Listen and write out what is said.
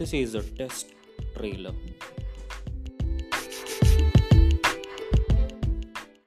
This is a test trailer.